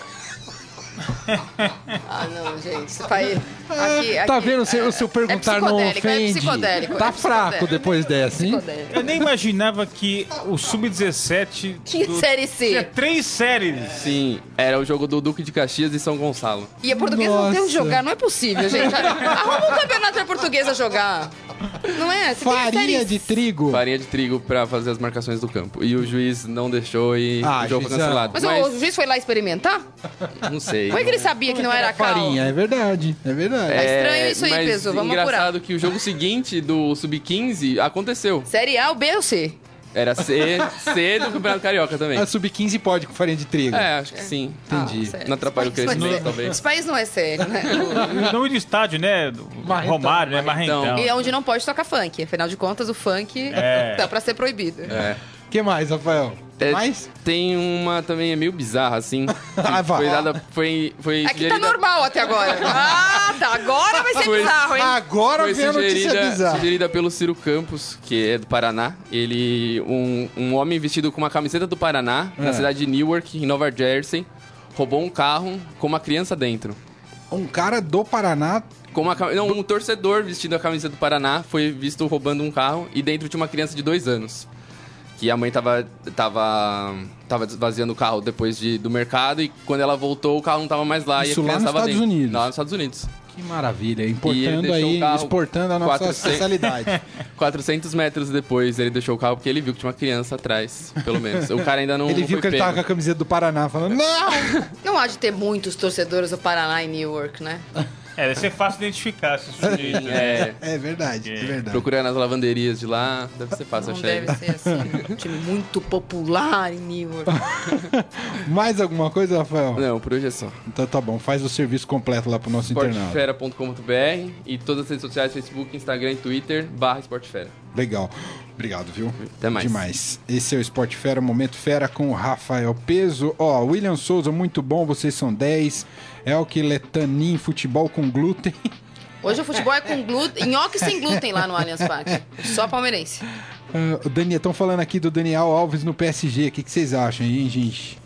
Ah, não, gente. Isso faz- Aqui, Tá aqui, vendo? Se é- o seu é perguntar não psicodélico, é ofende. psicodélico, tá é fraco psicodélico. depois dessa, hein? Eu nem imaginava que o Sub-17 Tinha do- Série C. tinha três séries. Sim, era o jogo do Duque de Caxias e São Gonçalo. E a portuguesa não tem onde Nossa. jogar, não é possível, gente. Arruma um campeonato pra portuguesa jogar. Não é? Você Farinha de trigo. Farinha de trigo pra fazer as marcações do campo. E o juiz não deixou e Ah, o jogo foi cancelado. Mas, Mas, o juiz foi lá experimentar? não sei. Como é que ele sabia que não era cal? Farinha, é verdade. É verdade. É estranho isso aí, mas Peso, vamos engraçado que o jogo seguinte do Sub-15 aconteceu. Série A, o B ou C? Era C, C do Campeonato Carioca também. A sub-15 pode com farinha de trigo. É, acho que sim. Entendi. Ah. Não atrapalha o é crescimento, sério. talvez. Esse país não é sério, né? O nome do estádio, né? Marrentão, Romário, né? Marrentão. Marrentão. E é onde não pode tocar funk. Afinal de contas, o funk É. tá pra ser proibido. É. O que mais, Rafael? É, mais? Tem uma também é meio bizarra, assim. que Ah, foi dada. Foi, foi Aqui tá sugerida- normal até agora. Ah, tá. Agora vai ser Foi- bizarro, hein? Agora Foi vem a notícia sugerida, bizarra. sugerida pelo Ciro Campos, que é do Paraná. Ele, um, um homem vestido com uma camiseta do Paraná, É. na cidade de Newark, em Nova Jersey, roubou um carro com uma criança dentro. Um cara do Paraná. Com uma, cam- não, um torcedor vestindo a camisa do Paraná foi visto roubando um carro e dentro tinha uma criança de dois anos. Que a mãe tava, tava, tava esvaziando o carro depois de, do mercado e quando ela voltou o carro não tava mais lá Isso e a lá criança nos tava Estados dentro. Unidos. Lá nos Estados Unidos. Que maravilha. Importando aí, o carro exportando a nossa 400. especialidade. 400 metros depois ele deixou o carro porque ele viu que tinha uma criança atrás, pelo menos. O cara ainda não ele não viu foi que ele tava com pego. a camiseta do Paraná, falando, não! Não há de ter muitos torcedores do Paraná em Newark, né? É, deve ser fácil identificar esses sujeitos. né? É, É verdade, é verdade. procurando nas lavanderias de lá, deve ser fácil Não achar ele. deve ser assim. Um time muito popular em Newark. Mais alguma coisa, Rafael? Não, por hoje é só. Então tá bom, faz o serviço completo lá pro nosso internauta. Esportefera.com.br e todas as redes sociais, Facebook, Instagram e Twitter, barra Esportefera. Legal. Obrigado, viu? Até mais. Demais. Esse é o Esporte Fera, Momento Fera com o Rafael Peso. Ó, William Souza, muito bom, vocês são 10. Elke Letanin, futebol com glúten. Hoje o futebol é com glúten, nhoque sem glúten lá no Allianz Parque. Só palmeirense. O Daniel, estão falando aqui do Daniel Alves no PSG. O que, que vocês acham aí, hein, gente?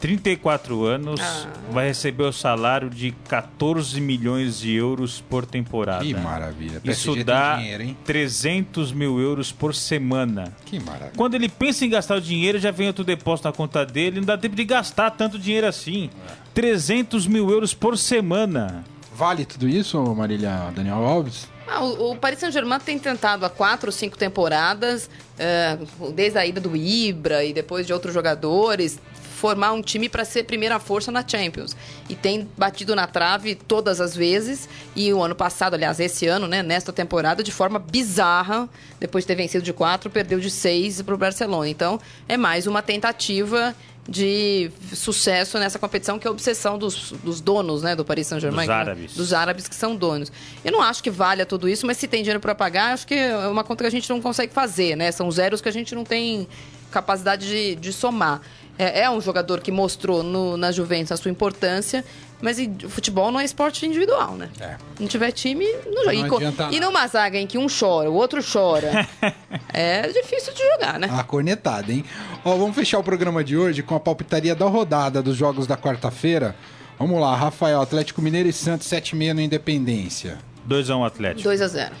34 anos, Ah. vai receber o salário de 14 milhões de euros por temporada. Que maravilha. PSG Isso dá dinheiro, hein? 300 mil euros por semana. Que maravilha. Quando ele pensa em gastar o dinheiro, já vem outro depósito na conta dele, não dá tempo de gastar tanto dinheiro assim. 300 mil euros por semana. Vale tudo isso, Marília Daniel Alves? Ah, o, o Paris Saint-Germain tem tentado há quatro ou cinco temporadas, eh, desde a ida do Ibra e depois de outros jogadores, formar um time para ser primeira força na Champions. E tem batido na trave todas as vezes. E o ano passado, aliás, esse ano, né, nesta temporada, de forma bizarra, depois de ter vencido de quatro, perdeu de seis para o Barcelona. Então, é mais uma tentativa de sucesso nessa competição, que é a obsessão dos, dos donos né, do Paris Saint-Germain. Dos que- árabes. Dos árabes que são donos. Eu não acho que valha tudo isso, mas se tem dinheiro para pagar, acho que é uma conta que a gente não consegue fazer, né? São zeros que a gente não tem capacidade de, de somar. É, é um jogador que mostrou no- na Juventus a sua importância, mas e- o futebol não é esporte individual, né? É. Não tiver time, não joga. Não e, co- e numa zaga em que um chora, o outro chora, é difícil de jogar, né? A cornetada, hein? Ó, vamos fechar o programa de hoje com a palpitaria da rodada dos jogos da quarta-feira. Vamos lá, Rafael, Atlético Mineiro e Santos, 7,5 no Independência. 2x1 Atlético. 2 a 0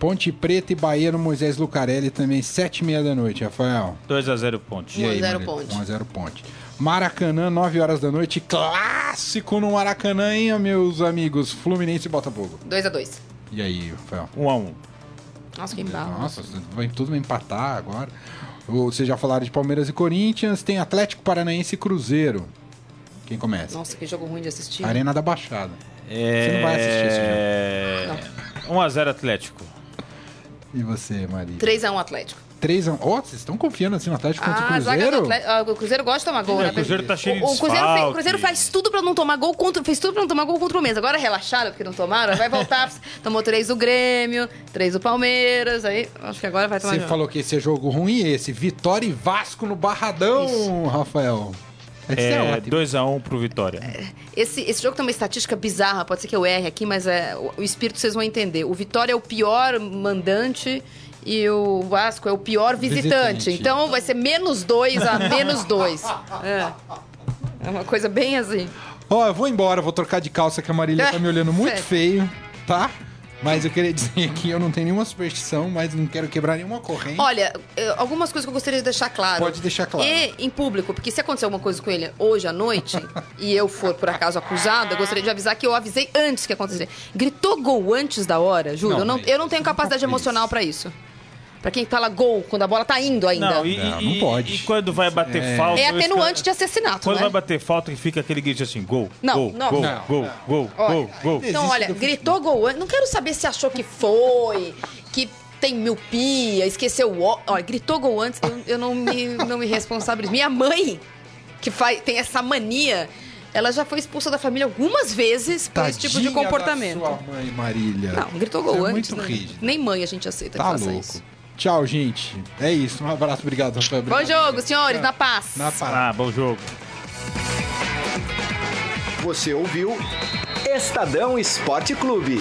Ponte Preta e Bahia no Moisés Lucarelli também, 7h30 da noite, Rafael. 2x0 Ponte. E 1 a aí, 0 Marília? Ponte. 1 a 0 Ponte. Maracanã, 9 horas da noite, clássico no Maracanã, hein, meus amigos? Fluminense e Botafogo. 2 a 2 E aí, Rafael? 1x1. Nossa, que embalo. Nossa, vai, tudo vai empatar agora. Vocês já falaram de Palmeiras e Corinthians, tem Atlético Paranaense e Cruzeiro. Quem começa? Nossa, que jogo ruim de assistir. Arena da Baixada. É... Você não vai assistir esse jogo. 1x0 Atlético. E você, Maria? 3 a 1 Atlético. 3 a 1. Ó, vocês estão confiando assim no Atlético contra o Ah, Cruzeiro? Atlético. ah, O Cruzeiro gosta de tomar gol, É, né? o Cruzeiro tá cheio de o, o Cruzeiro, fez, o. Cruzeiro faz tudo pra não tomar gol contra. Fez tudo pra não tomar gol contra o Mendes. Agora relaxaram porque não tomaram. Vai voltar. tomou três do Grêmio, três do Palmeiras. Aí acho que agora vai tomar. Você falou que esse é jogo ruim esse. Vitória e Vasco no Barradão, Rafael. É, É, ótimo. 2x1 pro Vitória. Esse, esse jogo tem uma estatística bizarra, pode ser que eu erre aqui, mas é, o, o espírito vocês vão entender. O Vitória é o pior mandante e o Vasco é o pior visitante. Visitante. Então vai ser menos dois a menos dois. É. É uma coisa bem assim. Ó, eu vou embora, vou trocar de calça que a Marília tá me olhando muito Sério. feio, tá? Mas eu queria dizer que eu não tenho nenhuma superstição, mas não quero quebrar nenhuma corrente. Olha, algumas coisas que eu gostaria de deixar claro. Pode deixar claro. E em público, porque se acontecer alguma coisa com ele hoje à noite e eu for por acaso acusada, eu gostaria de avisar que eu avisei antes que acontecesse. Gritou gol antes da hora, juro. Não, eu, não, eu não tenho capacidade emocional pra isso. Pra quem fala gol quando a bola tá indo ainda. Não, e, Não, e- não pode. e quando vai bater É. falta... É atenuante caras- de assassinato, Quando né? vai bater falta, que fica aquele grito assim, gol, Não, gol, não. gol, Não, gol, não. gol, Olha, gol, gol. Então, olha, gritou gol antes. Não quero saber se achou que foi, que tem miopia, esqueceu o. Olha, gritou gol antes, eu, eu não, me, não me responsabilizo. Minha mãe, que faz, tem essa mania, ela já foi expulsa da família algumas vezes por esse tipo de Tadinha comportamento. Da sua mãe, Marília. Não, gritou gol Você é antes. muito né? rígido. Nem mãe a gente aceita Tá que faça louco. isso. Tchau, gente. É isso. Um abraço, obrigado, Rafael. Bom Obrigado. jogo, senhores, na paz. Na parada. Ah, bom jogo. Você ouviu Estadão Esporte Clube.